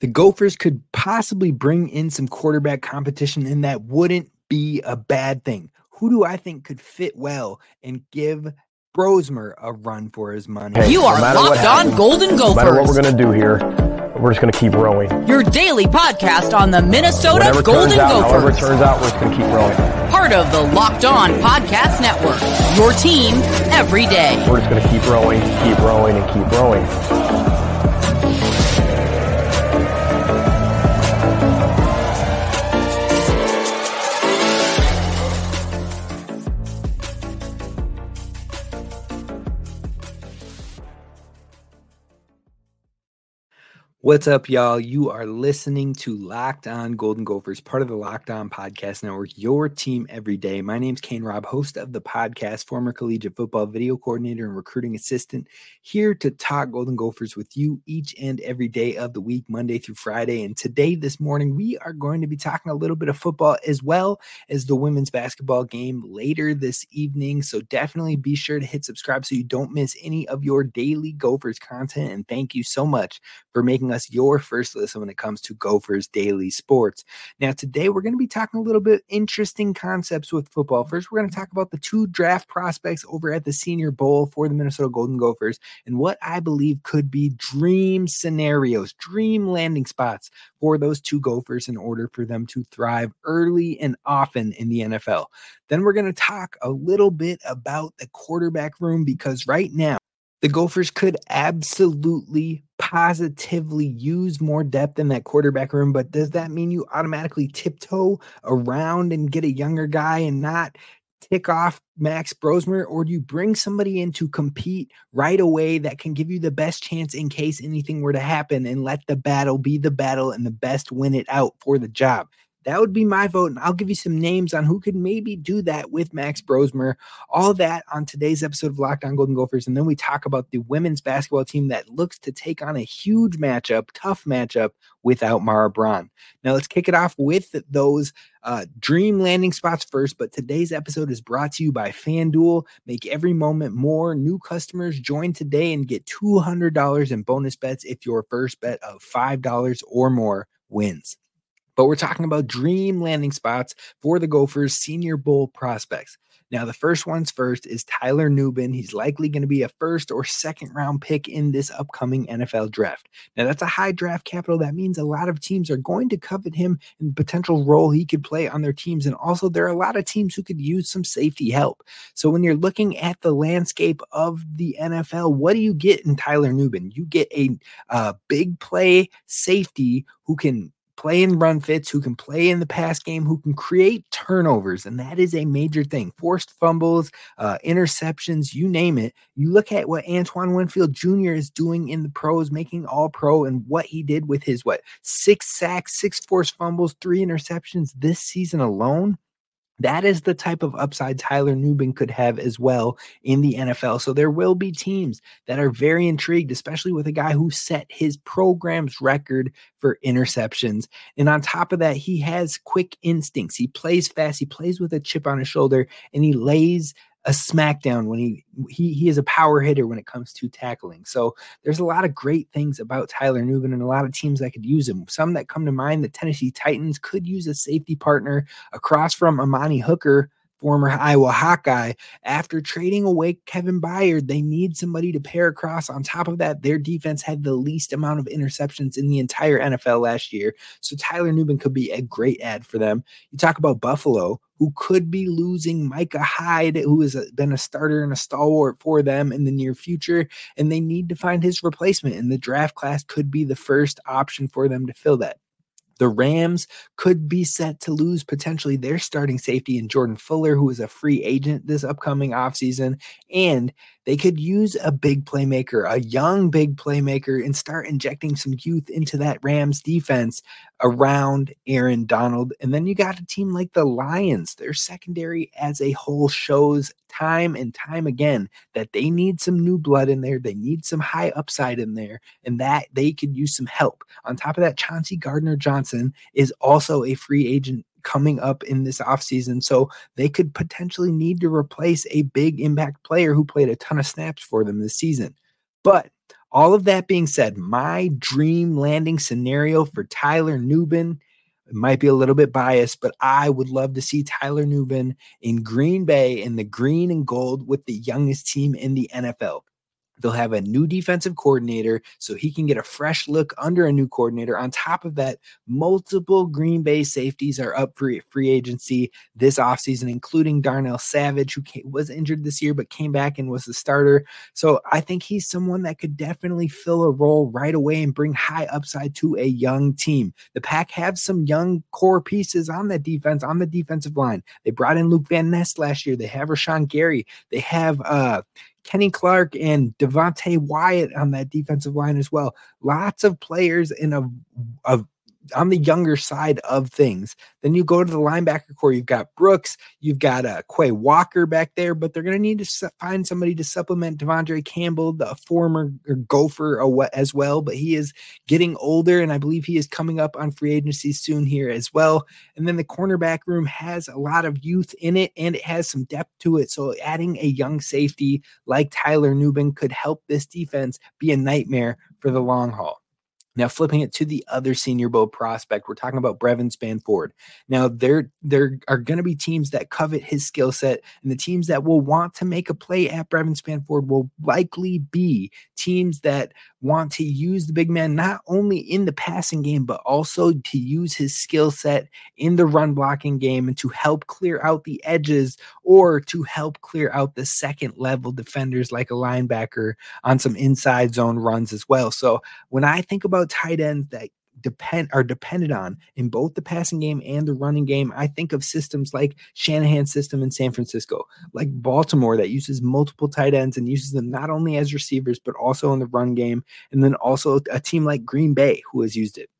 the Gophers could possibly bring in some quarterback competition, and that wouldn't be a bad thing. Who do I think could fit well and give Brosmer a run for his money? Hey, you are no locked happens, on Golden Gophers. No matter what we're going to do here, we're just going to keep rowing. Your daily podcast on the Minnesota Whatever Golden out, Gophers. However it turns out, we're just going to keep rowing. Part of the Locked On Podcast Network. Your team every day. We're just going to keep rowing, keep rowing, and keep rowing. What's up, y'all? You are listening to Locked On Golden Gophers, part of the Locked On Podcast Network, your team every day. My name's Kane Rob, host of the podcast, former collegiate football video coordinator and recruiting assistant, here to talk Golden Gophers with you each and every day of the week, Monday through Friday. And today, this morning, we are going to be talking a little bit of football as well as the women's basketball game later this evening. So definitely be sure to hit subscribe so you don't miss any of your daily Gophers content. And thank you so much for making us us your first listen when it comes to Gophers Daily Sports. Now, today we're going to be talking a little bit interesting concepts with football. First, we're going to talk about the two draft prospects over at the Senior Bowl for the Minnesota Golden Gophers and what I believe could be dream scenarios, dream landing spots for those two Gophers in order for them to thrive early and often in the NFL. Then we're going to talk a little bit about the quarterback room because right now, the Gophers could absolutely, positively use more depth in that quarterback room. But does that mean you automatically tiptoe around and get a younger guy and not tick off Max Brosmer? Or do you bring somebody in to compete right away that can give you the best chance in case anything were to happen and let the battle be the battle and the best win it out for the job? That would be my vote. And I'll give you some names on who could maybe do that with Max Brosmer. All that on today's episode of Locked On Golden Gophers. And then we talk about the women's basketball team that looks to take on a huge matchup, tough matchup without Mara Braun. Now let's kick it off with those uh, dream landing spots first. But today's episode is brought to you by FanDuel. Make every moment more. New customers join today and get $200 in bonus bets if your first bet of $5 or more wins but we're talking about dream landing spots for the Gophers Senior Bowl prospects. Now, the first one's first is Tyler Nubin. He's likely going to be a first or second round pick in this upcoming NFL draft. Now, that's a high draft capital. That means a lot of teams are going to covet him and the potential role he could play on their teams. And also, there are a lot of teams who could use some safety help. So, when you're looking at the landscape of the NFL, what do you get in Tyler Nubin? You get a uh, big play safety who can play in run fits, who can play in the pass game, who can create turnovers. And that is a major thing. Forced fumbles, uh, interceptions, you name it. You look at what Antoine Winfield Jr. is doing in the pros, making all pro, and what he did with his what six sacks, six forced fumbles, three interceptions this season alone. That is the type of upside Tyler Nubin could have as well in the NFL. So there will be teams that are very intrigued, especially with a guy who set his program's record for interceptions. And on top of that, he has quick instincts. He plays fast, he plays with a chip on his shoulder, and he lays a smackdown when he he he is a power hitter when it comes to tackling. So there's a lot of great things about Tyler Nubin and a lot of teams that could use him. Some that come to mind, the Tennessee Titans could use a safety partner across from Amani Hooker former Iowa Hawkeye. After trading away Kevin Byard, they need somebody to pair across. On top of that, their defense had the least amount of interceptions in the entire NFL last year. So Tyler Nubin could be a great add for them. You talk about Buffalo, who could be losing Micah Hyde, who has uh, been a starter and a stalwart for them in the near future, and they need to find his replacement. And the draft class could be the first option for them to fill that. The Rams could be set to lose potentially their starting safety in Jordan Fuller, who is a free agent this upcoming offseason. And they could use a big playmaker, a young big playmaker, and start injecting some youth into that Rams defense around Aaron Donald. And then you got a team like the Lions. Their secondary as a whole shows time and time again that they need some new blood in there. They need some high upside in there, and that they could use some help. On top of that, Chauncey Gardner Johnson is also a free agent coming up in this offseason. So they could potentially need to replace a big impact player who played a ton of snaps for them this season. But All of that being said, my dream landing scenario for Tyler Nubin it might be a little bit biased, but I would love to see Tyler Nubin in Green Bay in the green and gold with the youngest team in the NFL. They'll have a new defensive coordinator so he can get a fresh look under a new coordinator. On top of that, multiple Green Bay safeties are up for free agency this offseason, including Darnell Savage, who came, was injured this year but came back and was the starter. So I think he's someone that could definitely fill a role right away and bring high upside to a young team. The Pack have some young core pieces on that defense, on the defensive line. They brought in Luke Van Ness last year. They have Rashan Gary. They have uh Kenny Clark and Devonte Wyatt on that defensive line as well. Lots of players in a, a on the younger side of things. Then you go to the linebacker core. You've got Brooks, you've got uh, Quay Walker back there, but they're going to need to su- find somebody to supplement De'Vondre Campbell, the former Gopher as well. But he is getting older, and I believe he is coming up on free agency soon here as well. And then the cornerback room has a lot of youth in it, and it has some depth to it. So adding a young safety like Tyler Nubin could help this defense be a nightmare for the long haul. Now, flipping it to the other Senior Bowl prospect, we're talking about Brevyn Spann-Ford. Now, there there are going to be teams that covet his skill set, and the teams that will want to make a play at Brevyn Spann-Ford will likely be teams that want to use the big man not only in the passing game, but also to use his skill set in the run blocking game and to help clear out the edges or to help clear out the second level defenders like a linebacker on some inside zone runs as well. So when I think about tight ends that depend are dependent on in both the passing game and the running game. I think of systems like Shanahan's system in San Francisco, like Baltimore that uses multiple tight ends and uses them not only as receivers but also in the run game, and then also a team like Green Bay who has used it.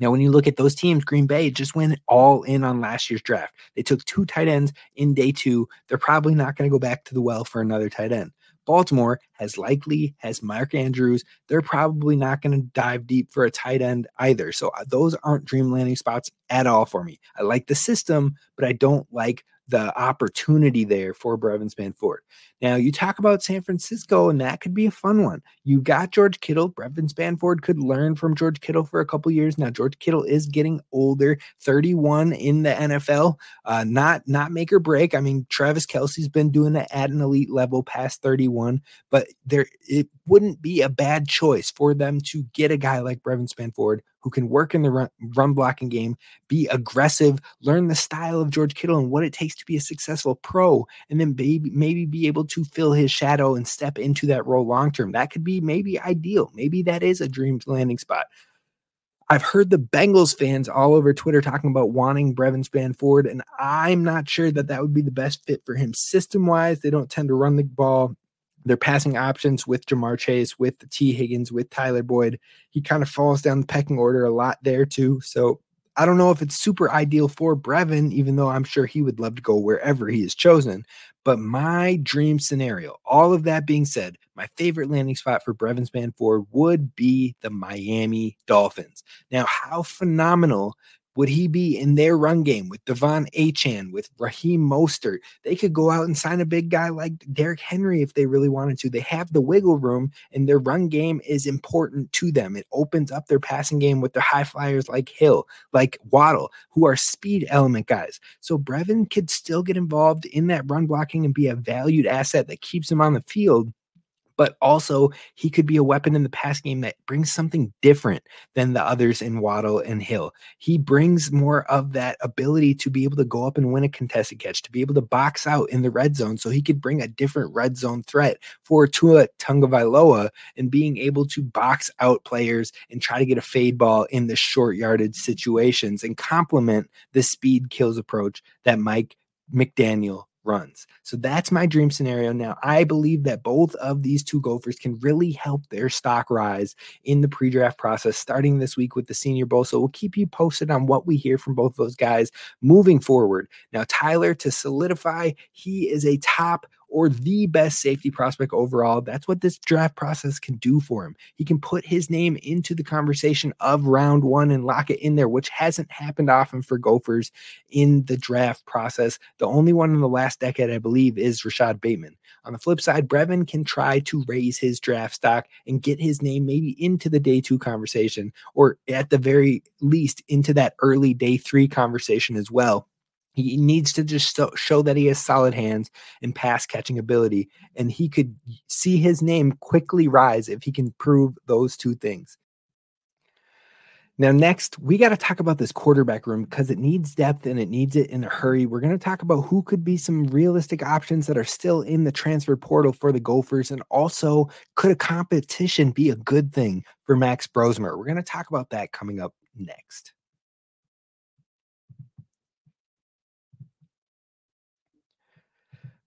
Now, when you look at those teams, Green Bay just went all in on last year's draft. They took two tight ends in day two. They're probably not going to go back to the well for another tight end. Baltimore has likely has Mark Andrews. They're probably not going to dive deep for a tight end either. So uh, those aren't dream landing spots at all for me. I like the system, but I don't like the opportunity there for Brevyn Spann-Ford. Now, you talk about San Francisco, and that could be a fun one. You got George Kittle. Brevyn Spann-Ford could learn from George Kittle for a couple years. Now, George Kittle is getting older, 31 in the NFL. Uh, not not make or break. I mean, Travis Kelce's been doing it at an elite level past 31, but there it wouldn't be a bad choice for them to get a guy like Brevyn Spann-Ford who can work in the run, run blocking game, be aggressive, learn the style of George Kittle and what it takes to be a successful pro, and then maybe maybe be able to fill his shadow and step into that role long term. That could be maybe ideal. Maybe that is a dream landing spot. I've heard the Bengals fans all over Twitter talking about wanting Brevyn Spann-Ford, and I'm not sure that that would be the best fit for him system wise. They don't tend to run the ball their passing options with Ja'Marr Chase, with Tee Higgins, with Tyler Boyd. He kind of falls down the pecking order a lot there too. So I don't know if it's super ideal for Brevyn, even though I'm sure he would love to go wherever he is chosen. But my dream scenario, all of that being said, my favorite landing spot for Brevyn Spann-Ford would be the Miami Dolphins. Now, how phenomenal would he be in their run game with De'Von Achane, with Raheem Mostert? They could go out and sign a big guy like Derrick Henry if they really wanted to. They have the wiggle room, and their run game is important to them. It opens up their passing game with their high flyers like Hill, like Waddle, who are speed element guys. So Brevyn could still get involved in that run blocking and be a valued asset that keeps him on the field but also he could be a weapon in the pass game that brings something different than the others in Waddle and Hill. He brings more of that ability to be able to go up and win a contested catch, to be able to box out in the red zone. So he could bring a different red zone threat for Tua Tagovailoa and being able to box out players and try to get a fade ball in the short yardage situations and complement the speed kills approach that Mike McDaniel runs. So that's my dream scenario. Now, I believe that both of these two Gophers can really help their stock rise in the pre draft process starting this week with the Senior Bowl. So we'll keep you posted on what we hear from both those guys moving forward. Now, Tyler, to solidify, he is a top or the best safety prospect overall. That's what this draft process can do for him. He can put his name into the conversation of round one and lock it in there, which hasn't happened often for Gophers in the draft process. The only one in the last decade, I believe, is Rashod Bateman. On the flip side, Brevyn can try to raise his draft stock and get his name maybe into the day two conversation, or at the very least into that early day three conversation as well. He needs to just show that he has solid hands and pass catching ability, and he could see his name quickly rise if he can prove those two things. Now, next, we got to talk about this quarterback room because it needs depth and it needs it in a hurry. We're going to talk about who could be some realistic options that are still in the transfer portal for the Gophers, and also could a competition be a good thing for Max Brosmer? We're going to talk about that coming up next.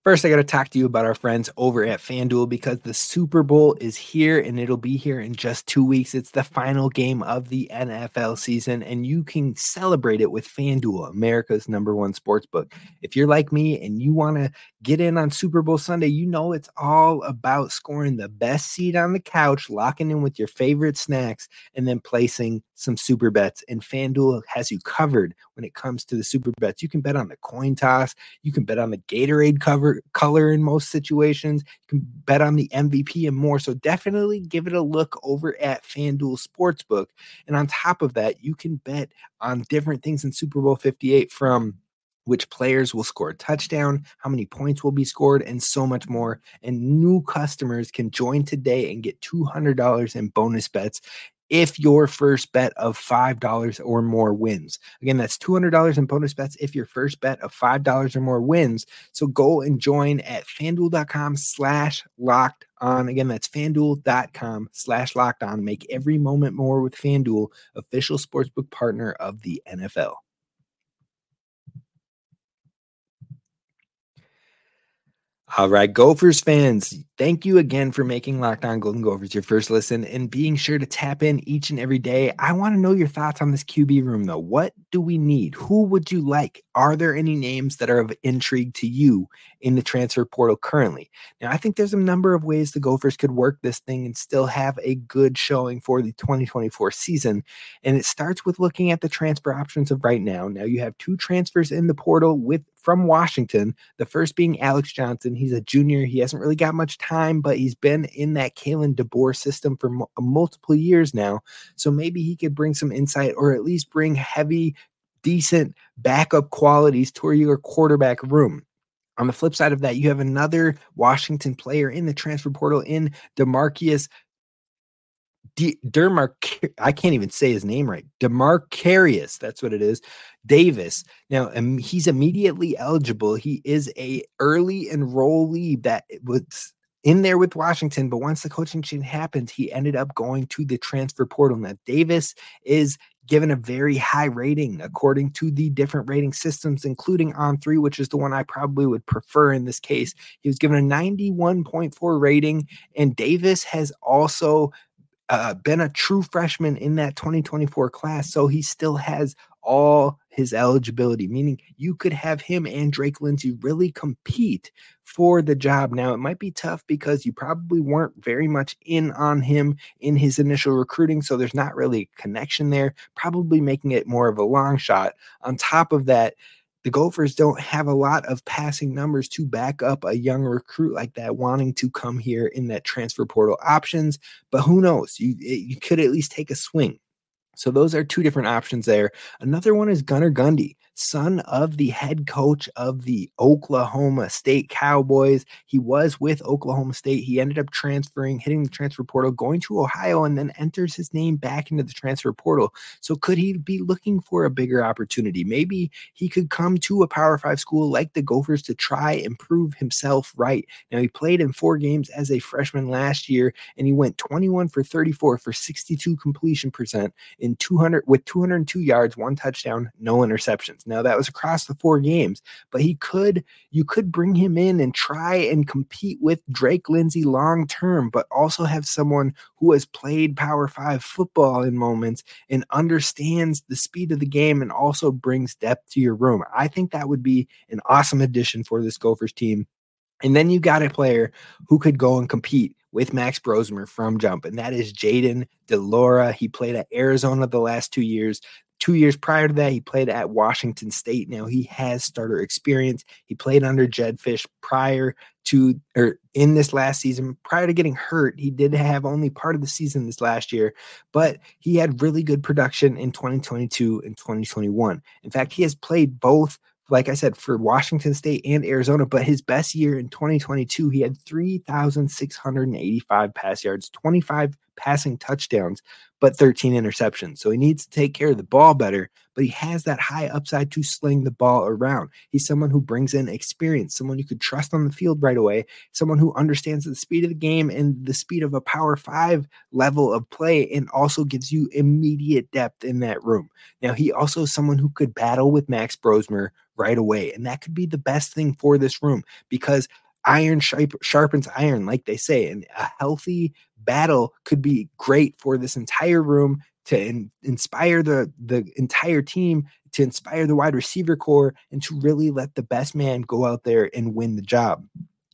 First, I got to talk to you about our friends over at FanDuel because the Super Bowl is here and it'll be here in just two weeks. It's the final game of the NFL season, and you can celebrate it with FanDuel, America's number one sports book. If you're like me and you want to get in on Super Bowl Sunday, you know it's all about scoring the best seat on the couch, locking in with your favorite snacks, and then placing some super bets. And FanDuel has you covered when it comes to the super bets. You can bet on the coin toss, you can bet on the Gatorade cover color in most situations. You can bet on the MVP and more. So definitely give it a look over at FanDuel Sportsbook. And on top of that, you can bet on different things in Super Bowl 58 from which players will score a touchdown, how many points will be scored, and so much more. And new customers can join today and get $200 in bonus bets if your first bet of $5 or more wins. Again, that's $200 in bonus bets if your first bet of $5 or more wins. So go and join at fanduel.com slash locked on. Again, that's fanduel.com slash locked on. Make every moment more with Fanduel, official sportsbook partner of the NFL. All right, Gophers fans, thank you again for making Locked On Golden Gophers your first listen and being sure to tap in each and every day. I want to know your thoughts on this QB room, though. What do we need? Who would you like? Are there any names that are of intrigue to you in the transfer portal currently? Now, I think there's a number of ways the Gophers could work this thing and still have a good showing for the 2024 season. And it starts with looking at the transfer options of right now. Now, you have two transfers in the portal with from Washington. The first being Alex Johnson. He's a junior. He hasn't really got much time, but he's been in that Kalen DeBoer system for mo- multiple years now. So maybe he could bring some insight or at least bring heavy, decent backup qualities to your quarterback room. On the flip side of that, you have another Washington player in the transfer portal in Demarcus D- Dermark, I can't even say his name right. Demarcarius, that's what it is. Davis. Now, um, he's immediately eligible. He is a early enrollee that was in there with Washington, but once the coaching change happened, he ended up going to the transfer portal. Now, Davis is given a very high rating according to the different rating systems, including On3, which is the one I probably would prefer in this case. He was given a 91.4 rating, and Davis has also uh, been a true freshman in that 2024 class. So he still has all his eligibility, meaning you could have him and Drake Lindsey really compete for the job. Now, it might be tough because you probably weren't very much in on him in his initial recruiting. So there's not really a connection there, probably making it more of a long shot. On top of that, the Gophers don't have a lot of passing numbers to back up a young recruit like that wanting to come here in that transfer portal options. But who knows? You eh, you could at least take a swing. So those are two different options there. Another one is Gunnar Gundy son of the head coach of the Oklahoma State Cowboys. He was with Oklahoma State. He ended up transferring, hitting the transfer portal, going to Ohio, and then enters his name back into the transfer portal. So could he be looking for a bigger opportunity? Maybe he could come to a Power Five school like the Gophers to try and prove himself right. Now he played in four games as a freshman last year, and he went 21 for 34 for 62 completion percent in 200 with 202 yards, one touchdown, no interceptions. Now that was across the four games, but he could you could bring him in and try and compete with Drake Lindsey long term, but also have someone who has played Power 5 football in moments and understands the speed of the game and also brings depth to your room. I think that would be an awesome addition for this Gophers team And then you got a player who could go and compete with Max Brosmer from jump, and that is Jaden Delora. He played at Arizona the last two years. Two years prior to that, he played at Washington State. Now he has starter experience. He played under Jedd Fisch prior to or in this last season. Prior to getting hurt, he did have only part of the season this last year, but he had really good production in 2022 and 2021. In fact, he has played both like I said, for Washington State and Arizona, but his best year in 2022, he had 3,685 pass yards, 25 passing touchdowns, but 13 interceptions. So he needs to take care of the ball better, but he has that high upside to sling the ball around. He's someone who brings in experience, someone you could trust on the field right away, someone who understands the speed of the game and the speed of a power five level of play, and also gives you immediate depth in that room. Now, he also is someone who could battle with Max Brosmer right away. And that could be the best thing for this room because iron sharpens iron, like they say, and a healthy battle could be great for this entire room to in, inspire the the entire team to inspire the wide receiver core and to really let the best man go out there and win the job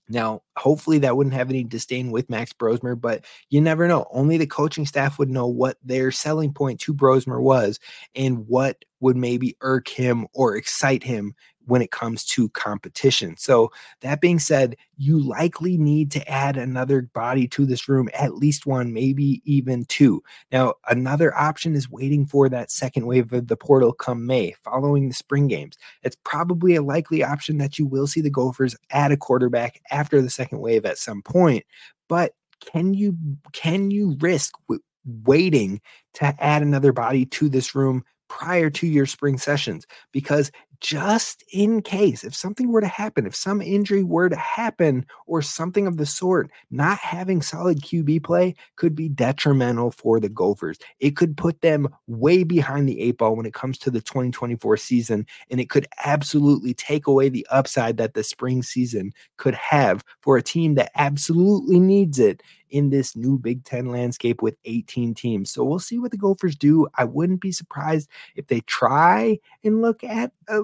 now, hopefully that wouldn't have any disdain with Max Brosmer, but you never know. Only the coaching staff would know what their selling point to Brosmer was and what would maybe irk him or excite him when it comes to competition. So, that being said, you likely need to add another body to this room, at least one, maybe even two. Now, another option is waiting for that second wave of the portal come May, following the spring games. It's probably a likely option that you will see the Gophers add a quarterback after the second wave at some point, but can you can you risk w- waiting to add another body to this room prior to your spring sessions because just in case, if something were to happen, if some injury were to happen or something of the sort, not having solid QB play could be detrimental for the Gophers. It could put them way behind the eight ball when it comes to the 2024 season, and it could absolutely take away the upside that the spring season could have for a team that absolutely needs it in this new Big Ten landscape with 18 teams. So we'll see what the Gophers do. I wouldn't be surprised if they try and look at a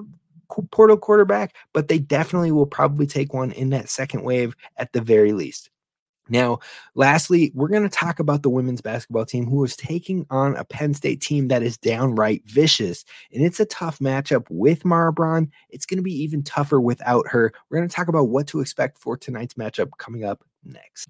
portal quarterback, but they definitely will probably take one in that second wave at the very least. Now, lastly, we're going to talk about the women's basketball team who is taking on a Penn State team that is downright vicious. And it's a tough matchup with Mara Braun. It's going to be even tougher without her. We're going to talk about what to expect for tonight's matchup coming up next.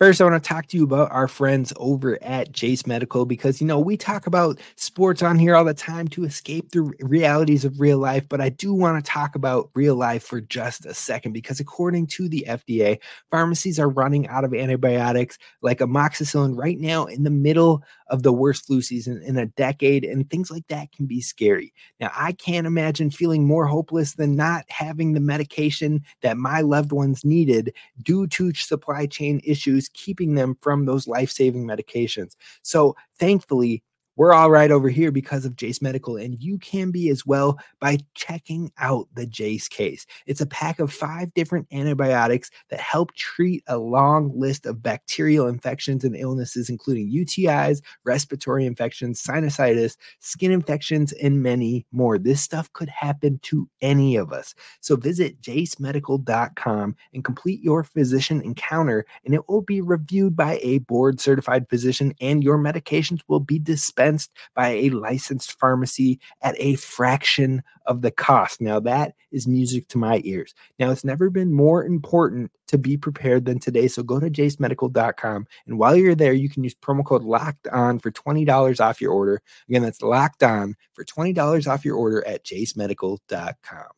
First, I want to talk to you about our friends over at Jase Medical because, you know, we talk about sports on here all the time to escape the realities of real life. But I do want to talk about real life for just a second because, according to the FDA, pharmacies are running out of antibiotics like amoxicillin right now in the middle of the worst flu season in a decade. And things like that can be scary. Now, I can't imagine feeling more hopeless than not having the medication that my loved ones needed due to supply chain issues keeping them from those life saving medications. So, thankfully, we're all right over here because of Jase Medical, and you can be as well by checking out the Jase case. It's a pack of five different antibiotics that help treat a long list of bacterial infections and illnesses, including UTIs, respiratory infections, sinusitis, skin infections, and many more. This stuff could happen to any of us. So visit jasemedical.com and complete your physician encounter, and it will be reviewed by a board certified physician, and your medications will be dispensed dispensed by a licensed pharmacy at a fraction of the cost. Now, that is music to my ears. Now, it's never been more important to be prepared than today. So go to jasemedical.com. And while you're there, you can use promo code locked on for $20 off your order. Again, that's locked on for $20 off your order at jasemedical.com.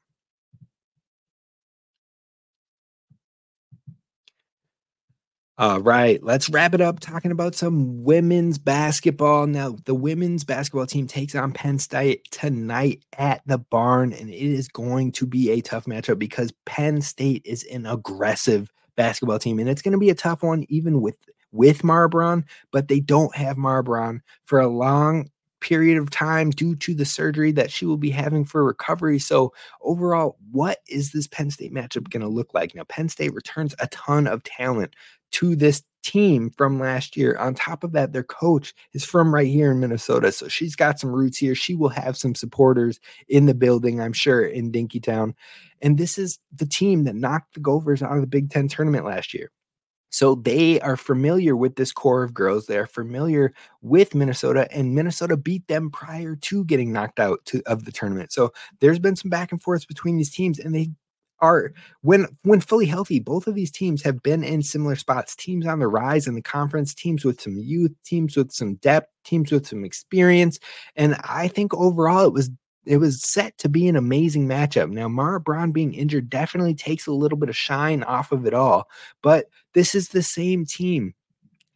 All right, let's wrap it up talking about some women's basketball. Now, the women's basketball team takes on Penn State tonight at the barn, and it is going to be a tough matchup because Penn State is an aggressive basketball team, and it's going to be a tough one even with with Mara Braun, but they don't have Mara Braun for a long period of time due to the surgery that she will be having for recovery. So, overall, what is this Penn State matchup going to look like? Now, Penn State returns a ton of talent to this team from last year. On top of that, their coach is from right here in Minnesota. So she's got some roots here. She will have some supporters in the building, I'm sure, in Dinkytown. And this is the team that knocked the Gophers out of the Big Ten tournament last year. So they are familiar with this core of girls. They are familiar with Minnesota, and Minnesota beat them prior to getting knocked out to, of the tournament. So there's been some back and forth between these teams, and they are when when fully healthy both of these teams have been in similar spots teams on the rise in the conference teams with some youth teams with some depth teams with some experience and i think overall it was it was set to be an amazing matchup. Now, Mara Braun being injured definitely takes a little bit of shine off of it all, but this is the same team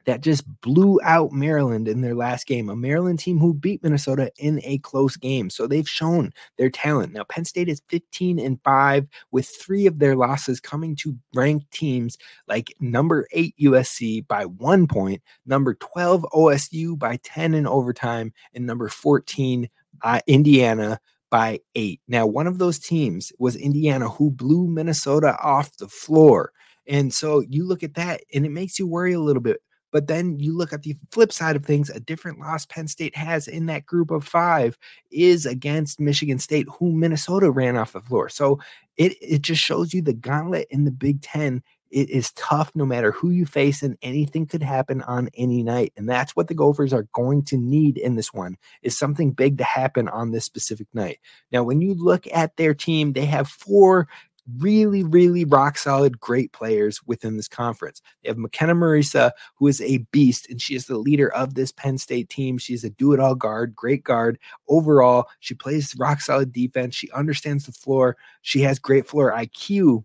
that just blew out Maryland in their last game, a Maryland team who beat Minnesota in a close game. So they've shown their talent. Now, Penn State is 15 and 5, with three of their losses coming to ranked teams like number eight USC by one point, number 12 OSU by 10 in overtime, and number 14 uh, Indiana by eight. Now, one of those teams was Indiana, who blew Minnesota off the floor. And so you look at that and it makes you worry a little bit but then you look at the flip side of things, a different loss Penn State has in that group of five is against Michigan State, who Minnesota ran off the floor. So it, it just shows you the gauntlet in the Big Ten. It is tough no matter who you face, and anything could happen on any night. And that's what the Gophers are going to need in this one is something big to happen on this specific night. Now, when you look at their team, they have four really, really rock solid, great players within this conference. They have Makenna Marisa, who is a beast, and she is the leader of this Penn State team. She's a do it all guard, great guard. Overall, she plays rock solid defense. She understands the floor. She has great floor IQ.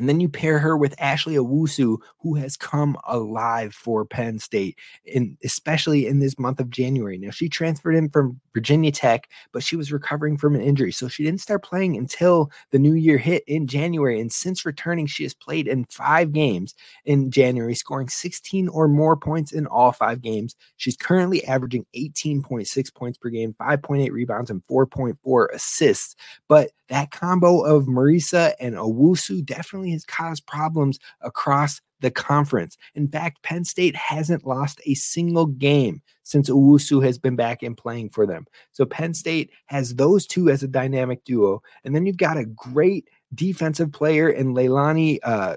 And then you pair her with Ashley Owusu, who has come alive for Penn State, and especially in this month of January. Now, she transferred in from Virginia Tech, but she was recovering from an injury. So she didn't start playing until the new year hit in January. And since returning, she has played in five games in January, scoring 16 or more points in all five games. She's currently averaging 18.6 points per game, 5.8 rebounds, and 4.4 assists. But that combo of Marisa and Owusu definitely has caused problems across the conference. In fact, Penn State hasn't lost a single game since Owusu has been back and playing for them. So Penn State has those two as a dynamic duo. And then you've got a great defensive player in Leilani uh,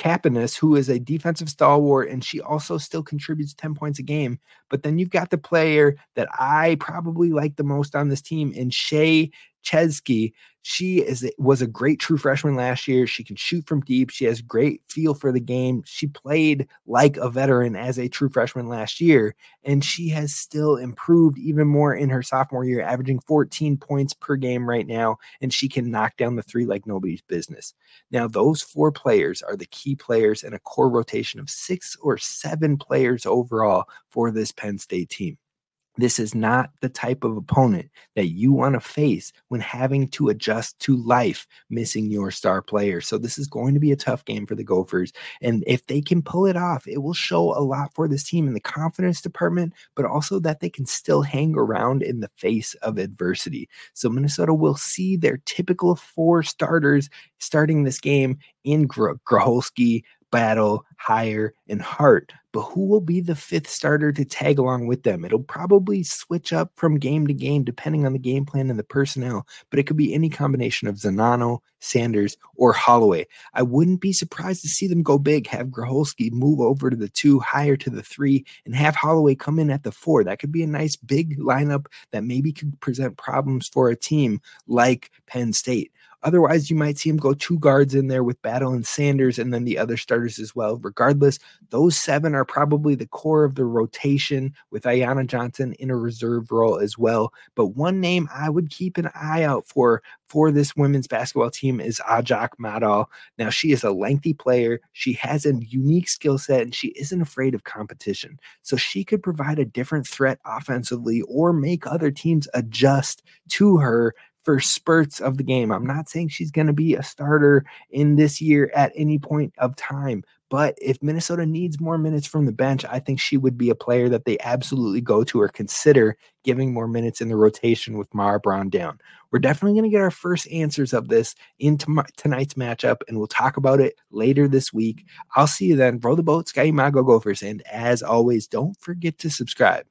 Kapinus, who is a defensive stalwart, and she also still contributes 10 points a game. But then you've got the player that I probably like the most on this team in Shay Ciezki, she is was a great true freshman last year. She can shoot from deep. She has great feel for the game. She played like a veteran as a true freshman last year, and she has still improved even more in her sophomore year, averaging 14 points per game right now, and she can knock down the three like nobody's business. Now, those four players are the key players in a core rotation of six or seven players overall for this Penn State team. This is not the type of opponent that you want to face when having to adjust to life, missing your star player. So, this is going to be a tough game for the Gophers. And if they can pull it off, it will show a lot for this team in the confidence department, but also that they can still hang around in the face of adversity. So, Minnesota will see their typical four starters starting this game in Grocholski, Battle, Heyer, and Hart. But who will be the fifth starter to tag along with them? It'll probably switch up from game to game depending on the game plan and the personnel, but it could be any combination of Zanano, Sanders, or Holloway. I wouldn't be surprised to see them go big, have Grocholski move over to the two, Heyer to the three, and have Holloway come in at the four. That could be a nice big lineup that maybe could present problems for a team like Penn State. Otherwise, you might see him go two guards in there with Battle and Sanders and then the other starters as well. Regardless, those seven are probably the core of the rotation with Ayianna Johnson in a reserve role as well. But one name I would keep an eye out for for this women's basketball team is Ajok Madol. Now, she is a lengthy player. She has a unique skill set and she isn't afraid of competition. So she could provide a different threat offensively or make other teams adjust to her for spurts of the game. I'm not saying she's going to be a starter in this year at any point of time, But if Minnesota needs more minutes from the bench, I think she would be a player that they absolutely go to or consider giving more minutes in the rotation with Mara Braun down. We're definitely going to get our first answers of this in tom- tonight's matchup, and we'll talk about it later this week. I'll see you then. Row the boat, Sky Mago Gophers. And as always, don't forget to subscribe.